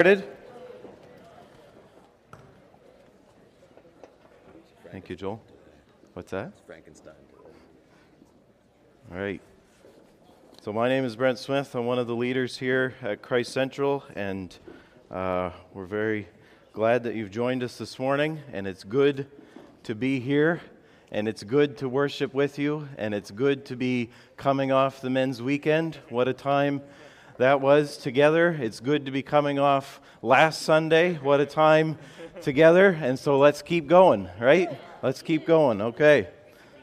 started. Thank you, Joel. What's that? Frankenstein. All right. So, my name is Brent Smith. I'm one of the leaders here at Christ Central, and uh, we're very glad that you've joined us this morning. And it's good to be here, and it's good to worship with you, and it's good to be coming off the men's weekend. What a time! That was together. It's good to be coming off last Sunday. What a time together. And so let's keep going, right? Let's keep going. Okay.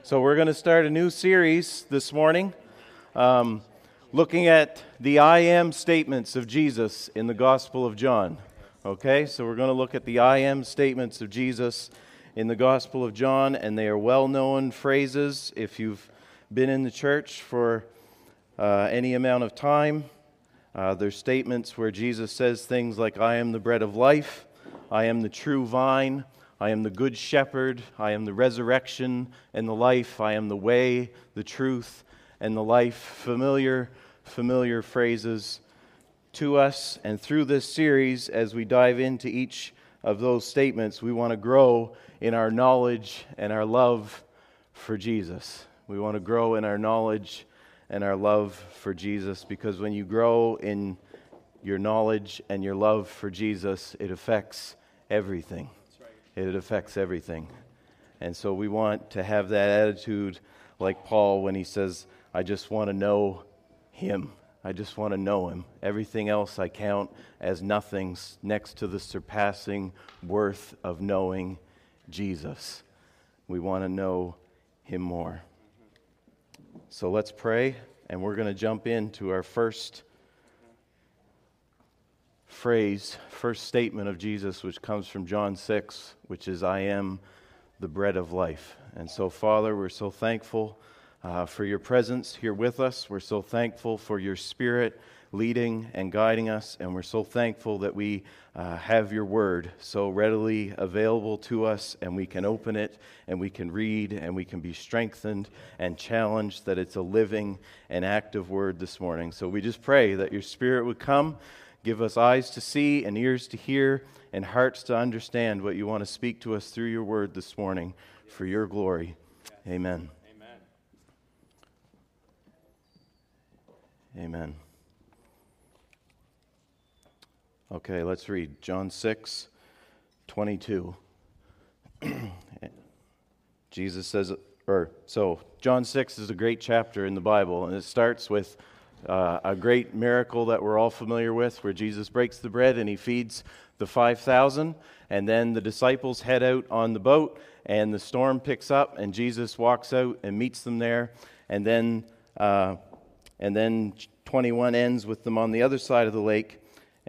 So we're going to start a new series this morning um, looking at the I am statements of Jesus in the Gospel of John. Okay. So we're going to look at the I am statements of Jesus in the Gospel of John, and they are well known phrases if you've been in the church for uh, any amount of time. Uh, there's statements where Jesus says things like, I am the bread of life, I am the true vine, I am the good shepherd, I am the resurrection and the life, I am the way, the truth, and the life. Familiar, familiar phrases to us. And through this series, as we dive into each of those statements, we want to grow in our knowledge and our love for Jesus. We want to grow in our knowledge and our love for Jesus because when you grow in your knowledge and your love for Jesus, it affects everything. Right. It affects everything. And so we want to have that attitude like Paul when he says, I just want to know him. I just want to know him. Everything else I count as nothings next to the surpassing worth of knowing Jesus. We want to know him more. So let's pray, and we're going to jump into our first phrase, first statement of Jesus, which comes from John 6, which is, I am the bread of life. And so, Father, we're so thankful uh, for your presence here with us. We're so thankful for your spirit leading and guiding us. And we're so thankful that we uh, have your word so readily available to us, and we can open it and we can read and we can be strengthened and challenged that it's a living and active word this morning. So we just pray that your spirit would come, give us eyes to see and ears to hear and hearts to understand what you want to speak to us through your word this morning for your glory. Amen. Amen. Amen. Okay, let's read John 6 22. Jesus says, or so John 6 is a great chapter in the Bible, and it starts with uh, a great miracle that we're all familiar with, where Jesus breaks the bread and he feeds the 5,000. And then the disciples head out on the boat, and the storm picks up, and Jesus walks out and meets them there. And then, uh, and then 21 ends with them on the other side of the lake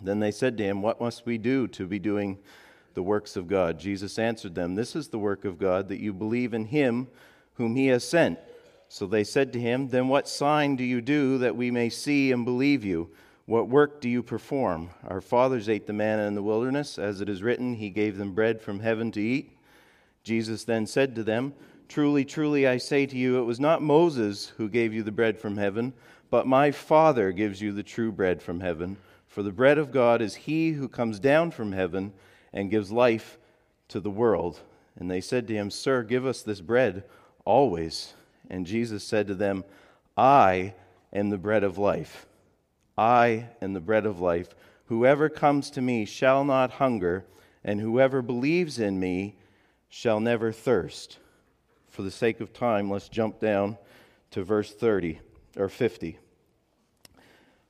Then they said to him, What must we do to be doing the works of God? Jesus answered them, This is the work of God, that you believe in him whom he has sent. So they said to him, Then what sign do you do that we may see and believe you? What work do you perform? Our fathers ate the manna in the wilderness. As it is written, He gave them bread from heaven to eat. Jesus then said to them, Truly, truly, I say to you, it was not Moses who gave you the bread from heaven, but my Father gives you the true bread from heaven. For the bread of God is he who comes down from heaven and gives life to the world. And they said to him, Sir, give us this bread always. And Jesus said to them, I am the bread of life. I am the bread of life. Whoever comes to me shall not hunger, and whoever believes in me shall never thirst. For the sake of time, let's jump down to verse 30 or 50.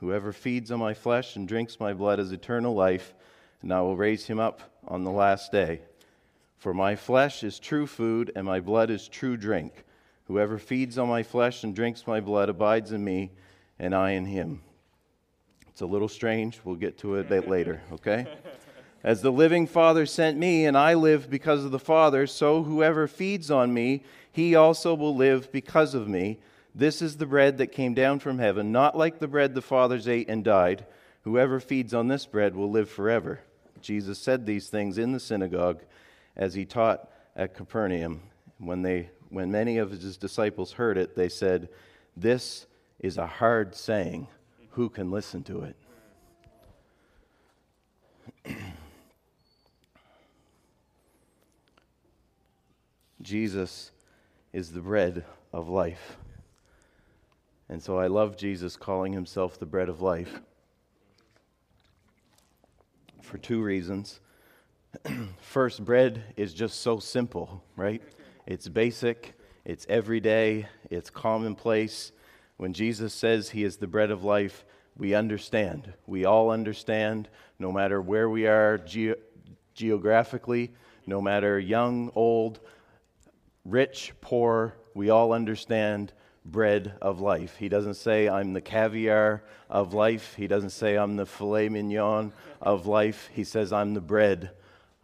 Whoever feeds on my flesh and drinks my blood has eternal life, and I will raise him up on the last day. For my flesh is true food, and my blood is true drink. Whoever feeds on my flesh and drinks my blood abides in me, and I in him. It's a little strange. We'll get to it a bit later, okay? As the living Father sent me, and I live because of the Father, so whoever feeds on me, he also will live because of me. This is the bread that came down from heaven, not like the bread the fathers ate and died. Whoever feeds on this bread will live forever. Jesus said these things in the synagogue as he taught at Capernaum. When, they, when many of his disciples heard it, they said, This is a hard saying. Who can listen to it? Jesus is the bread of life. And so I love Jesus calling himself the bread of life for two reasons. First, bread is just so simple, right? It's basic, it's everyday, it's commonplace. When Jesus says he is the bread of life, we understand. We all understand, no matter where we are ge- geographically, no matter young, old, rich, poor, we all understand bread of life. He doesn't say, I'm the caviar of life. He doesn't say, I'm the filet mignon of life. He says, I'm the bread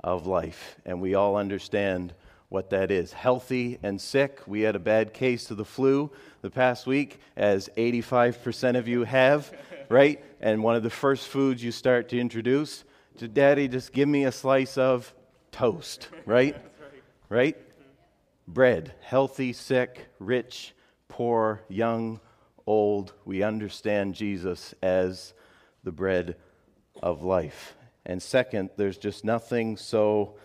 of life. And we all understand what that is. Healthy and sick. We had a bad case of the flu the past week, as 85% of you have, right? And one of the first foods you start to introduce to daddy, just give me a slice of toast, right? Right? Bread. Healthy, sick, rich, poor, young, old. We understand Jesus as the bread of life. And second, there's just nothing so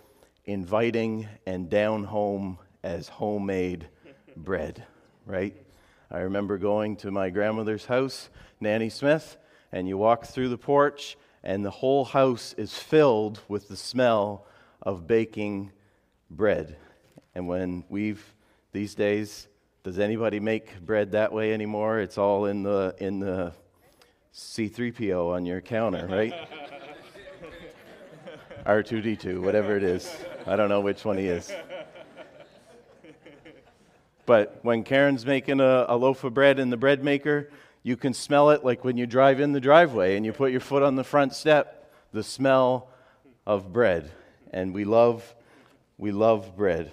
inviting and down home as homemade bread, right? I remember going to my grandmother's house, Nanny Smith, and you walk through the porch, and the whole house is filled with the smell of baking bread. And when we've, these days, does anybody make bread that way anymore? It's all in the, in the C3PO on your counter, right? R2D2, whatever it is. I don't know which one he is. But when Karen's making a, a, loaf of bread in the bread maker, you can smell it like when you drive in the driveway and you put your foot on the front step, the smell of bread. And we love, we love bread.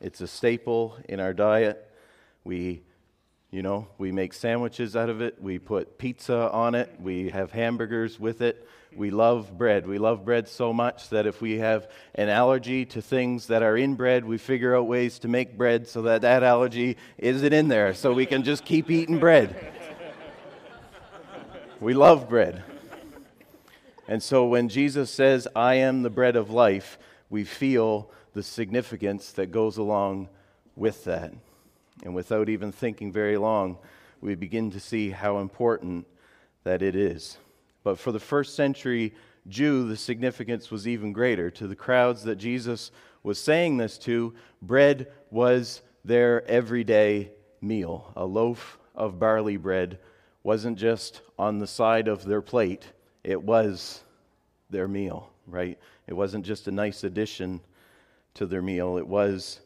It's a staple in our diet. We you know, we make sandwiches out of it. We put pizza on it. We have hamburgers with it. We love bread. We love bread so much that if we have an allergy to things that are in bread, we figure out ways to make bread so that that allergy isn't in there, so we can just keep eating bread. we love bread. And so when Jesus says, I am the bread of life, we feel the significance that goes along with that. And without even thinking very long, we begin to see how important that it is. But for the first century Jew, the significance was even greater. To the crowds that Jesus was saying this to, bread was their everyday meal. A loaf of barley bread wasn't just on the side of their plate, it was their meal, right? It wasn't just a nice addition to their meal, it was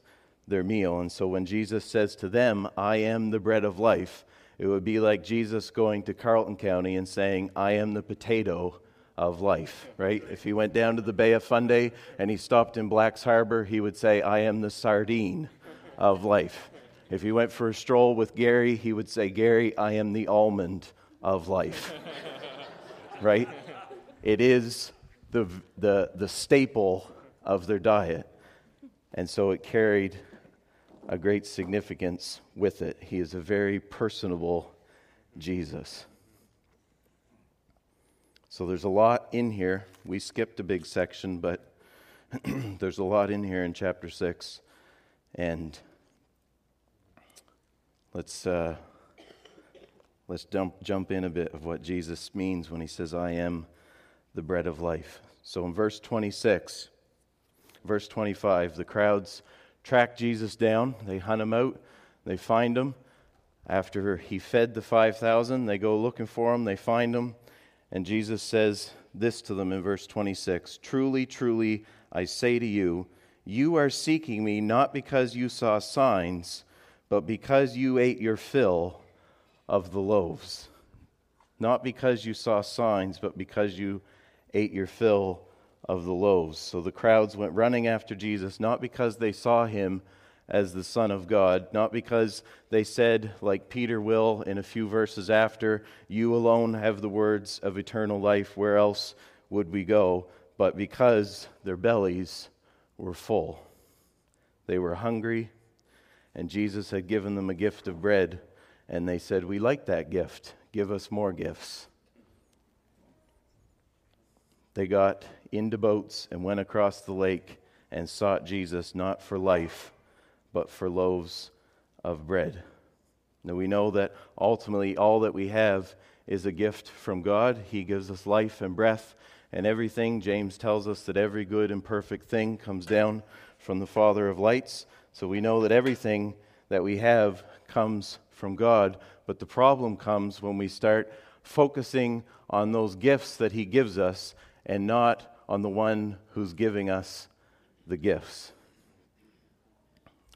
their meal. And so when Jesus says to them, I am the bread of life, it would be like Jesus going to Carleton County and saying, I am the potato of life, right? If he went down to the Bay of Fundy and he stopped in Black's Harbor, he would say, I am the sardine of life. If he went for a stroll with Gary, he would say, Gary, I am the almond of life, right? It is the, the, the staple of their diet. And so it carried a great significance with it. He is a very personable Jesus. So there's a lot in here. We skipped a big section, but there's a lot in here in chapter 6. And let's, uh, let's jump, jump in a bit of what Jesus means when he says, I am the bread of life. So in verse 26, verse 25, the crowds track Jesus down, they hunt him out, they find him. After he fed the 5,000, they go looking for him, they find him, and Jesus says this to them in verse 26 Truly, truly, I say to you, you are seeking me not because you saw signs, but because you ate your fill of the loaves. Not because you saw signs, but because you ate your fill of the loaves. So the crowds went running after Jesus, not because they saw him as the Son of God, not because they said, like Peter will in a few verses after, You alone have the words of eternal life, where else would we go? But because their bellies were full. They were hungry, and Jesus had given them a gift of bread, and they said, We like that gift. Give us more gifts. They got into boats and went across the lake and sought Jesus not for life, but for loaves of bread. Now we know that ultimately all that we have is a gift from God. He gives us life and breath and everything. James tells us that every good and perfect thing comes down from the Father of lights. So we know that everything that we have comes from God. But the problem comes when we start focusing on those gifts that He gives us and not on the one who's giving us the gifts.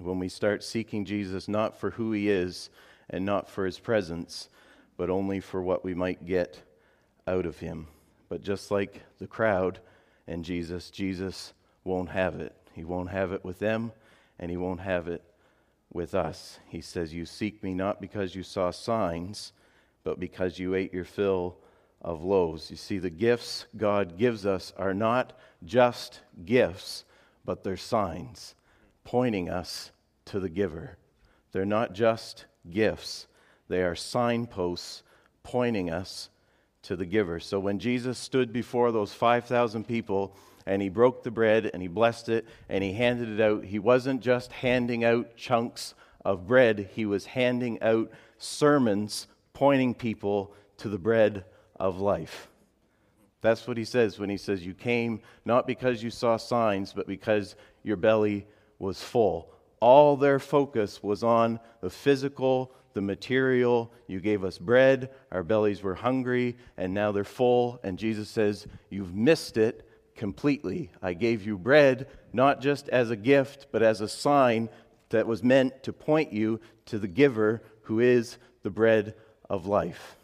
When we start seeking Jesus not for who he is and not for his presence, but only for what we might get out of him. But just like the crowd and Jesus, Jesus won't have it. He won't have it with them, and he won't have it with us. He says, You seek me not because you saw signs, but because you ate your fill of loaves. You see, the gifts God gives us are not just gifts, but they're signs pointing us to the giver. They're not just gifts, they are signposts pointing us to the giver. So when Jesus stood before those 5,000 people and he broke the bread and he blessed it and he handed it out, he wasn't just handing out chunks of bread, he was handing out sermons pointing people to the bread of life. That's what he says when he says, You came not because you saw signs, but because your belly was full. All their focus was on the physical, the material. You gave us bread, our bellies were hungry, and now they're full. And Jesus says, You've missed it completely. I gave you bread not just as a gift, but as a sign that was meant to point you to the giver who is the bread of life.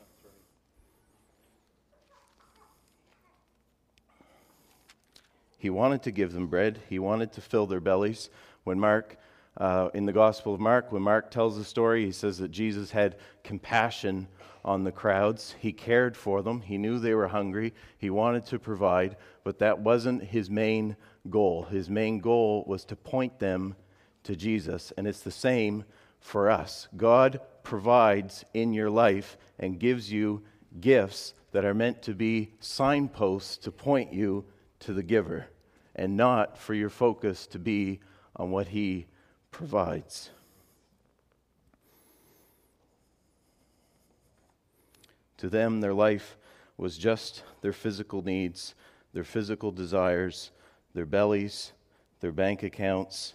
He wanted to give them bread, he wanted to fill their bellies. When Mark, uh, in the Gospel of Mark, when Mark tells the story, he says that Jesus had compassion on the crowds. He cared for them. He knew they were hungry. He wanted to provide, but that wasn't his main goal. His main goal was to point them to Jesus. And it's the same for us. God provides in your life and gives you gifts that are meant to be signposts to point you to the giver and not for your focus to be on what he provides. To them, their life was just their physical needs, their physical desires, their bellies, their bank accounts.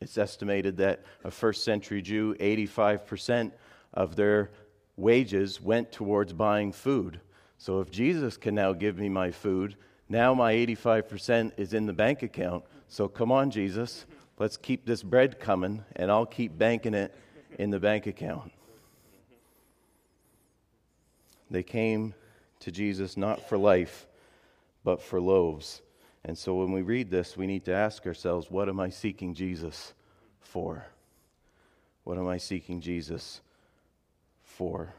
It's estimated that a first century Jew, 85% of their wages went towards buying food. So if Jesus can now give me my food, now my 85% is in the bank account. So come on, Jesus, let's keep this bread coming, and I'll keep banking it in the bank account. They came to Jesus not for life, but for loaves. And so when we read this, we need to ask ourselves what am I seeking Jesus for? What am I seeking Jesus for?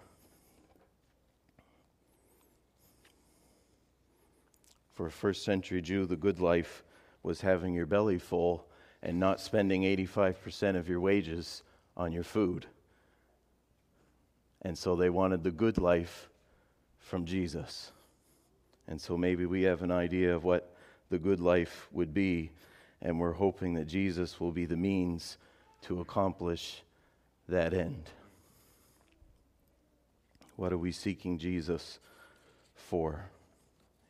For a first century Jew, the good life was having your belly full and not spending 85% of your wages on your food. And so they wanted the good life from Jesus. And so maybe we have an idea of what the good life would be, and we're hoping that Jesus will be the means to accomplish that end. What are we seeking Jesus for?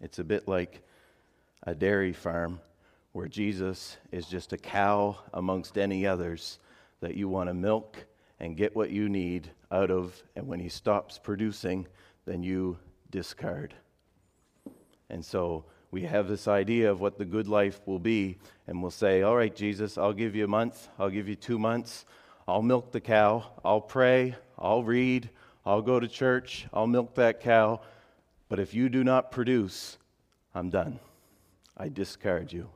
It's a bit like a dairy farm where Jesus is just a cow amongst any others that you want to milk and get what you need out of, and when he stops producing, then you discard. And so we have this idea of what the good life will be, and we'll say, All right, Jesus, I'll give you a month, I'll give you two months, I'll milk the cow, I'll pray, I'll read, I'll go to church, I'll milk that cow, but if you do not produce, I'm done. I discard you.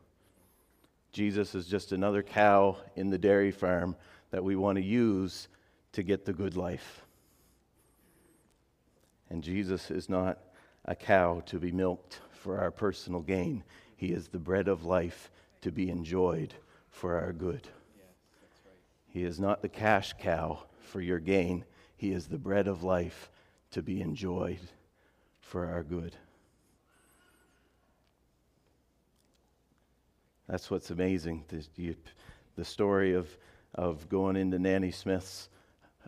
Jesus is just another cow in the dairy farm that we want to use to get the good life. And Jesus is not a cow to be milked for our personal gain. He is the bread of life to be enjoyed for our good. He is not the cash cow for your gain. He is the bread of life to be enjoyed for our good. That's what's amazing. The, the story of, of going into Nanny Smith's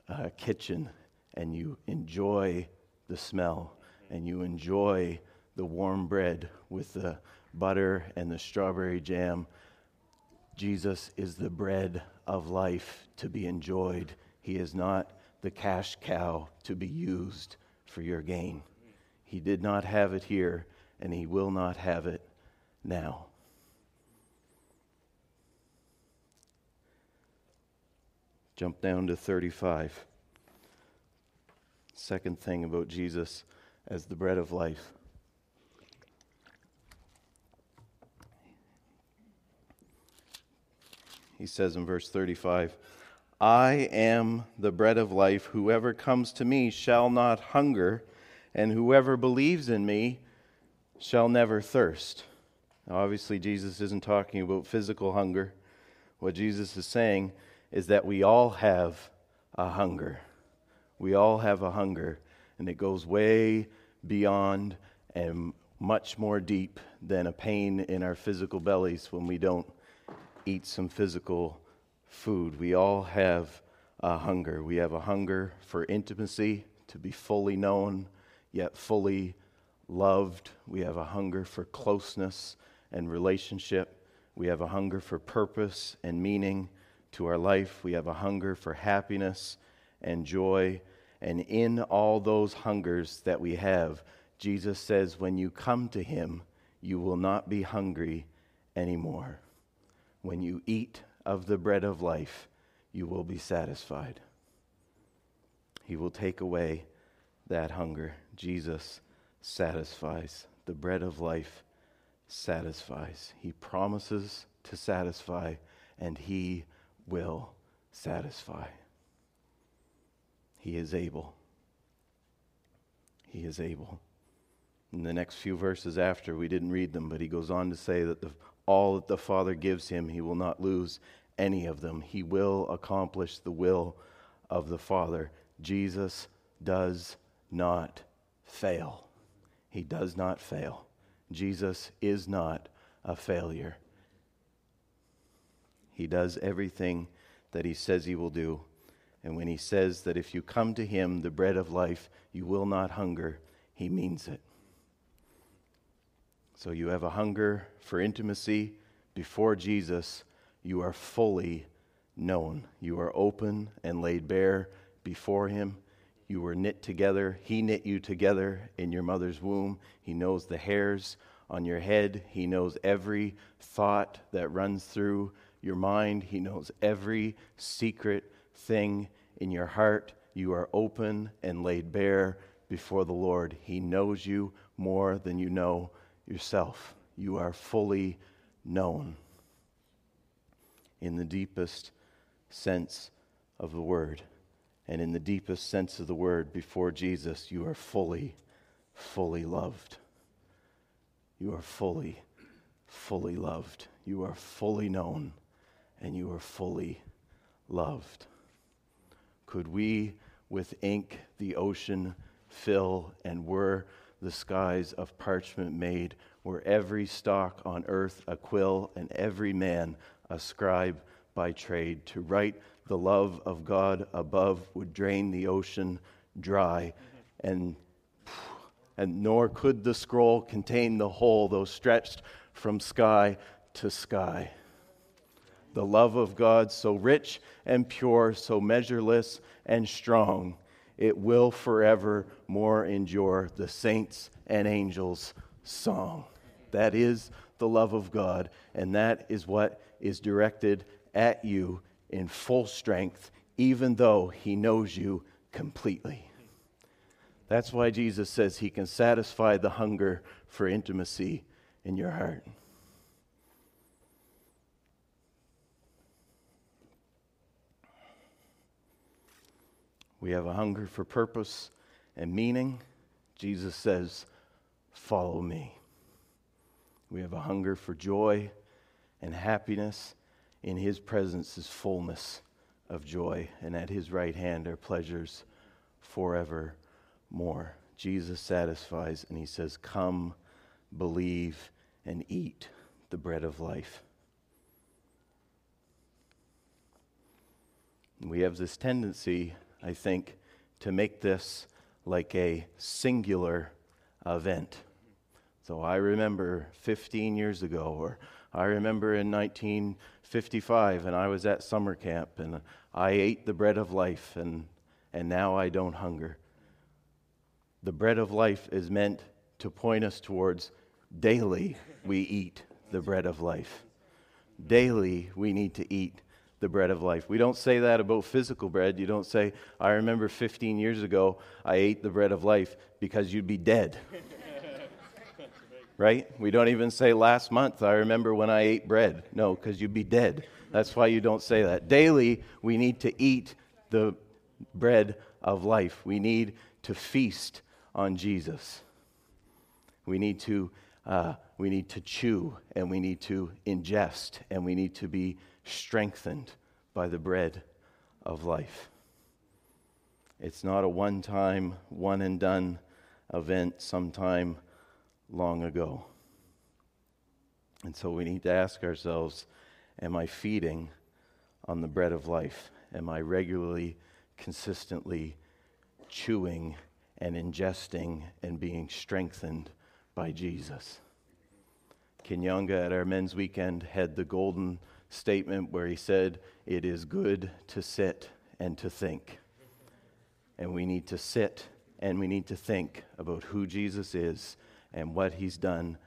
uh, kitchen and you enjoy the smell and you enjoy the warm bread with the butter and the strawberry jam. Jesus is the bread of life to be enjoyed. He is not the cash cow to be used for your gain. He did not have it here, and he will not have it now. Jump down to 35. Second thing about Jesus as the bread of life. He says in verse 35 I am the bread of life. Whoever comes to me shall not hunger, and whoever believes in me shall never thirst. Now, obviously, Jesus isn't talking about physical hunger. What Jesus is saying is that we all have a hunger. We all have a hunger, and it goes way beyond and much more deep than a pain in our physical bellies when we don't eat some physical food. We all have a hunger. We have a hunger for intimacy, to be fully known, yet fully loved. We have a hunger for closeness and relationship. We have a hunger for purpose and meaning to our life. We have a hunger for happiness and joy. And in all those hungers that we have, Jesus says, when you come to Him, you will not be hungry anymore. When you eat of the bread of life, you will be satisfied. He will take away that hunger. Jesus satisfies. The bread of life satisfies. He promises to satisfy, and He will satisfy. He is able. He is able. In the next few verses after, we didn't read them, but he goes on to say that the, all that the Father gives him, he will not lose any of them. He will accomplish the will of the Father. Jesus does not fail. He does not fail. Jesus is not a failure. He does everything that he says he will do. And when he says that if you come to him, the bread of life, you will not hunger, he means it. So you have a hunger for intimacy before Jesus. You are fully known. You are open and laid bare before him. You were knit together. He knit you together in your mother's womb. He knows the hairs on your head. He knows every thought that runs through your mind. He knows every secret thing in your heart. You are open and laid bare before the Lord. He knows you more than you know yourself. You are fully known in the deepest sense of the word. And in the deepest sense of the word, before Jesus, you are fully, fully loved. You are fully, fully loved. You are fully known and you are fully loved. Could we with ink the ocean fill, and were the skies of parchment made, were every stalk on earth a quill, and every man a scribe by trade, to write the love of God above would drain the ocean dry, and, and nor could the scroll contain the whole, though stretched from sky to sky. The love of God, so rich and pure, so measureless and strong, it will forever more endure the saints and angels' song. That is the love of God, and that is what is directed at you in full strength, even though He knows you completely. That's why Jesus says He can satisfy the hunger for intimacy in your heart. We have a hunger for purpose and meaning. Jesus says, Follow me. We have a hunger for joy and happiness. In his presence is fullness of joy, and at his right hand are pleasures forevermore. Jesus satisfies, and he says, Come, believe, and eat the bread of life. We have this tendency I think, to make this like a singular event. So I remember 15 years ago, or I remember in 1955, and I was at summer camp, and I ate the bread of life, and, and now I don't hunger. The bread of life is meant to point us towards daily we eat the bread of life. Daily we need to eat the bread of life. We don't say that about physical bread. You don't say, I remember 15 years ago I ate the bread of life because you'd be dead. right? We don't even say last month I remember when I ate bread. No, because you'd be dead. That's why you don't say that. Daily, we need to eat the bread of life. We need to feast on Jesus. We need to, uh, we need to chew and we need to ingest and we need to be strengthened by the bread of life. It's not a one time, one and done event sometime long ago. And so we need to ask ourselves Am I feeding on the bread of life? Am I regularly, consistently chewing and ingesting and being strengthened by Jesus? Kenyanga at our men's weekend had the golden statement where he said, It is good to sit and to think. And we need to sit and we need to think about who Jesus is and what he's done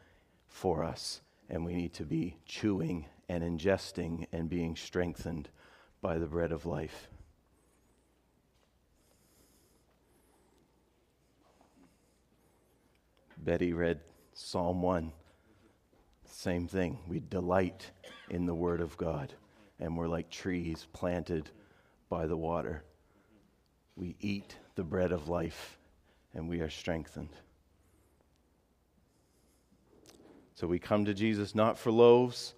for us. And we need to be chewing and ingesting and being strengthened by the bread of life. Betty read Psalm 1. Same thing. We delight in the Word of God, and we're like trees planted by the water. We eat the bread of life, and we are strengthened. So we come to Jesus not for loaves,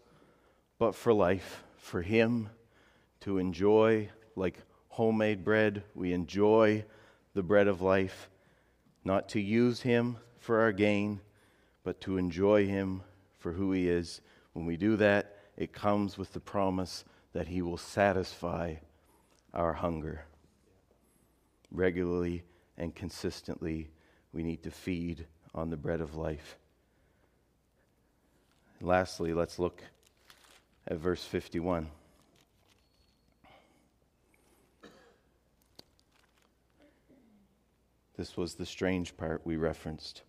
but for life, for Him to enjoy, like homemade bread, we enjoy the bread of life, not to use Him for our gain, but to enjoy Him for who He is. When we do that, it comes with the promise that He will satisfy our hunger. Regularly and consistently, we need to feed on the bread of life. Lastly, let's look at verse 51. This was the strange part we referenced.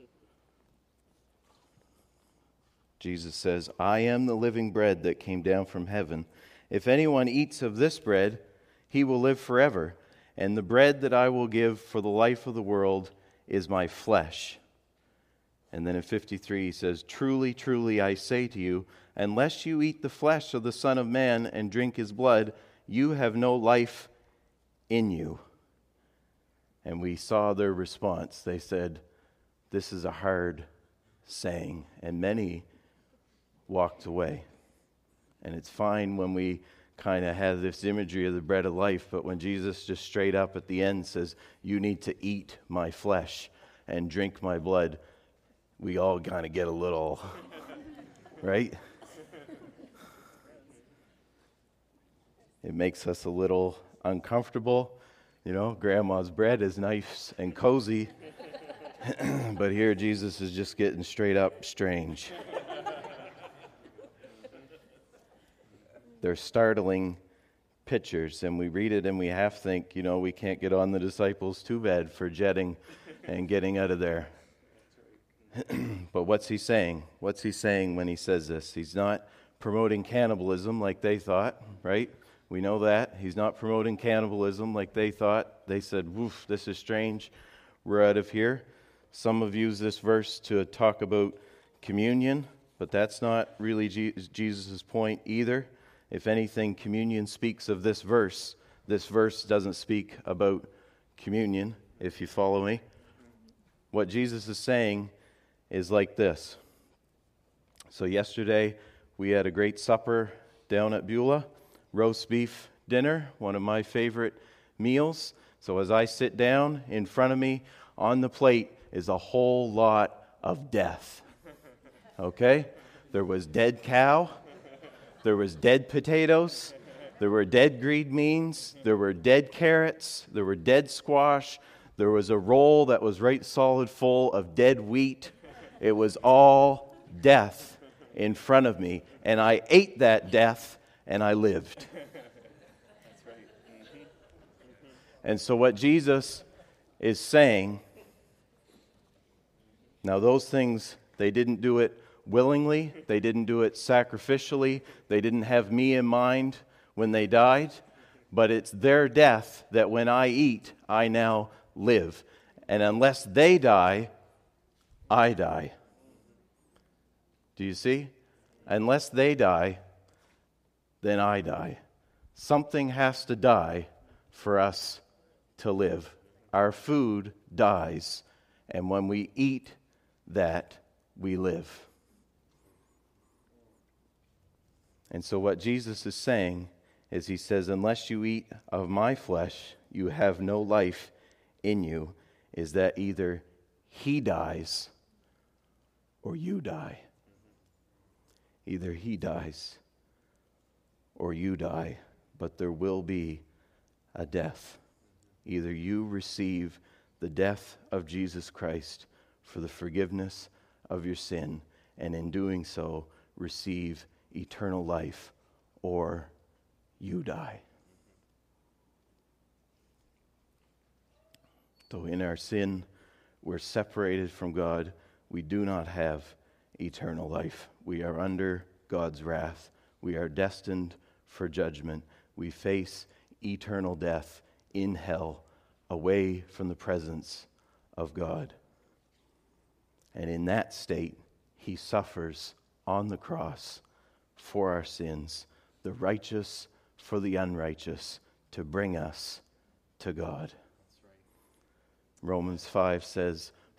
Jesus says, I am the living bread that came down from heaven. If anyone eats of this bread, he will live forever. And the bread that I will give for the life of the world is my flesh. And then in 53, he says, Truly, truly, I say to you, unless you eat the flesh of the Son of Man and drink his blood, you have no life in you. And we saw their response. They said, This is a hard saying. And many walked away. And it's fine when we kind of have this imagery of the bread of life, but when Jesus just straight up at the end says, You need to eat my flesh and drink my blood, we all kind of get a little, right? It makes us a little uncomfortable. You know, grandma's bread is nice and cozy, but here Jesus is just getting straight up strange. They're startling pictures, and we read it and we half think, you know, we can't get on the disciples too bad for jetting and getting out of there. but what's he saying? What's he saying when he says this? He's not promoting cannibalism like they thought, right? We know that. He's not promoting cannibalism like they thought. They said, woof, this is strange. We're out of here. Some have used this verse to talk about communion, but that's not really Jesus' point either. If anything, communion speaks of this verse. This verse doesn't speak about communion, if you follow me. What Jesus is saying is like this. So, yesterday we had a great supper down at Beulah roast beef dinner, one of my favorite meals. So as I sit down, in front of me on the plate is a whole lot of death. Okay? There was dead cow, there was dead potatoes, there were dead green beans, there were dead carrots, there were dead squash, there was a roll that was right solid full of dead wheat. It was all death in front of me, and I ate that death and I lived. And so, what Jesus is saying now, those things, they didn't do it willingly, they didn't do it sacrificially, they didn't have me in mind when they died, but it's their death that when I eat, I now live. And unless they die, I die. Do you see? Unless they die, then I die. Something has to die for us to live. Our food dies, and when we eat that, we live. And so, what Jesus is saying is, He says, Unless you eat of my flesh, you have no life in you, is that either He dies or you die. Either He dies or you die, but there will be a death. Either you receive the death of Jesus Christ for the forgiveness of your sin, and in doing so, receive eternal life, or you die. Though in our sin we're separated from God, we do not have eternal life. We are under God's wrath. We are destined for judgment. We face eternal death in hell, away from the presence of God. And in that state, he suffers on the cross for our sins, the righteous for the unrighteous, to bring us to God. Right. Romans 5 says,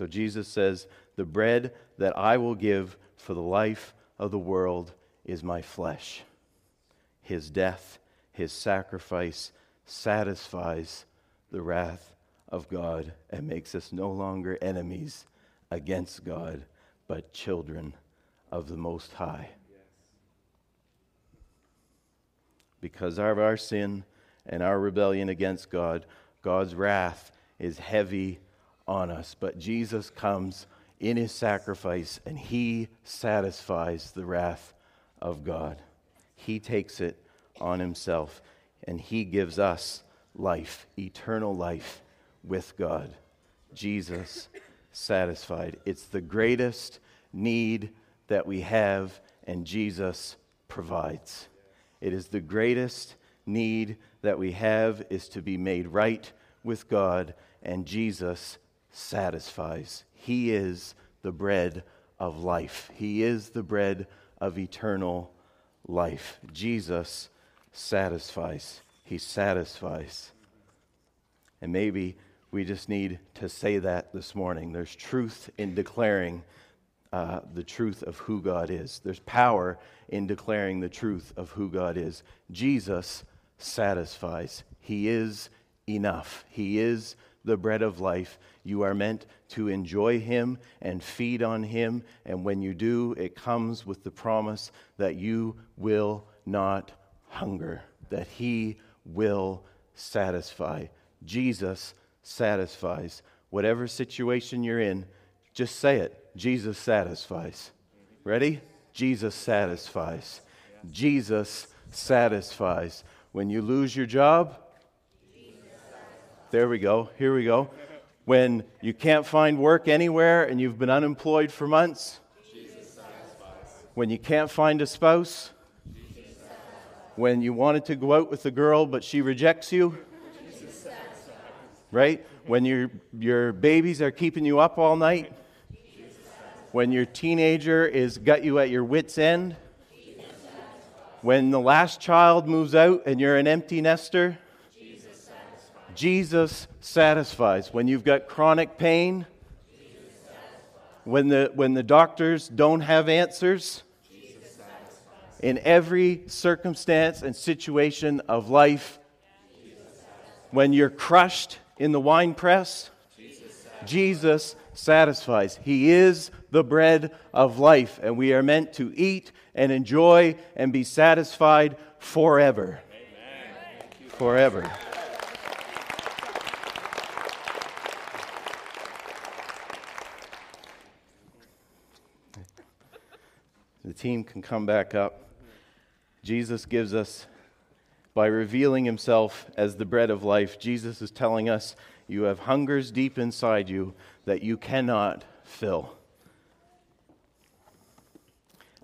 So Jesus says, The bread that I will give for the life of the world is my flesh. His death, his sacrifice satisfies the wrath of God and makes us no longer enemies against God, but children of the Most High. Because of our sin and our rebellion against God, God's wrath is heavy on us. But Jesus comes in his sacrifice, and he satisfies the wrath of God. He takes it on himself, and he gives us life, eternal life with God. Jesus satisfied. It's the greatest need that we have, and Jesus provides. It is the greatest need that we have is to be made right with God, and Jesus satisfies. He is the bread of life. He is the bread of eternal life. Jesus satisfies. He satisfies. And maybe we just need to say that this morning. There's truth in declaring uh, the truth of who God is, there's power in declaring the truth of who God is. Jesus satisfies, He is enough. He is the bread of life. You are meant to enjoy Him and feed on Him. And when you do, it comes with the promise that you will not hunger, that He will satisfy. Jesus satisfies. Whatever situation you're in, just say it Jesus satisfies. Ready? Jesus satisfies. Jesus satisfies. When you lose your job, there we go. Here we go. When you can't find work anywhere and you've been unemployed for months, when you can't find a spouse, when you wanted to go out with a girl but she rejects you, right? When your, your babies are keeping you up all night, when your teenager is got you at your wits' end, when the last child moves out and you're an empty nester, Jesus satisfies. When you've got chronic pain, when the, when the doctors don't have answers, in every circumstance and situation of life, when you're crushed in the wine press, Jesus satisfies. He is the bread of life, and we are meant to eat and enjoy and be satisfied forever. Forever. The team can come back up. Jesus gives us, by revealing himself as the bread of life, Jesus is telling us you have hungers deep inside you that you cannot fill.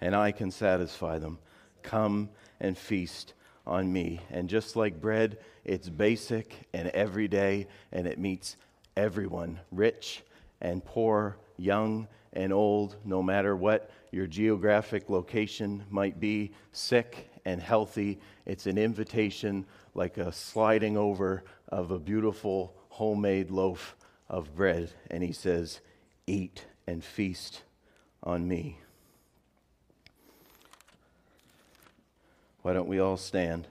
And I can satisfy them. Come and feast on me. And just like bread, it's basic and everyday, and it meets everyone rich and poor, young and old, no matter what your geographic location might be, sick and healthy. It's an invitation like a sliding over of a beautiful homemade loaf of bread. And he says, Eat and feast on me. Why don't we all stand?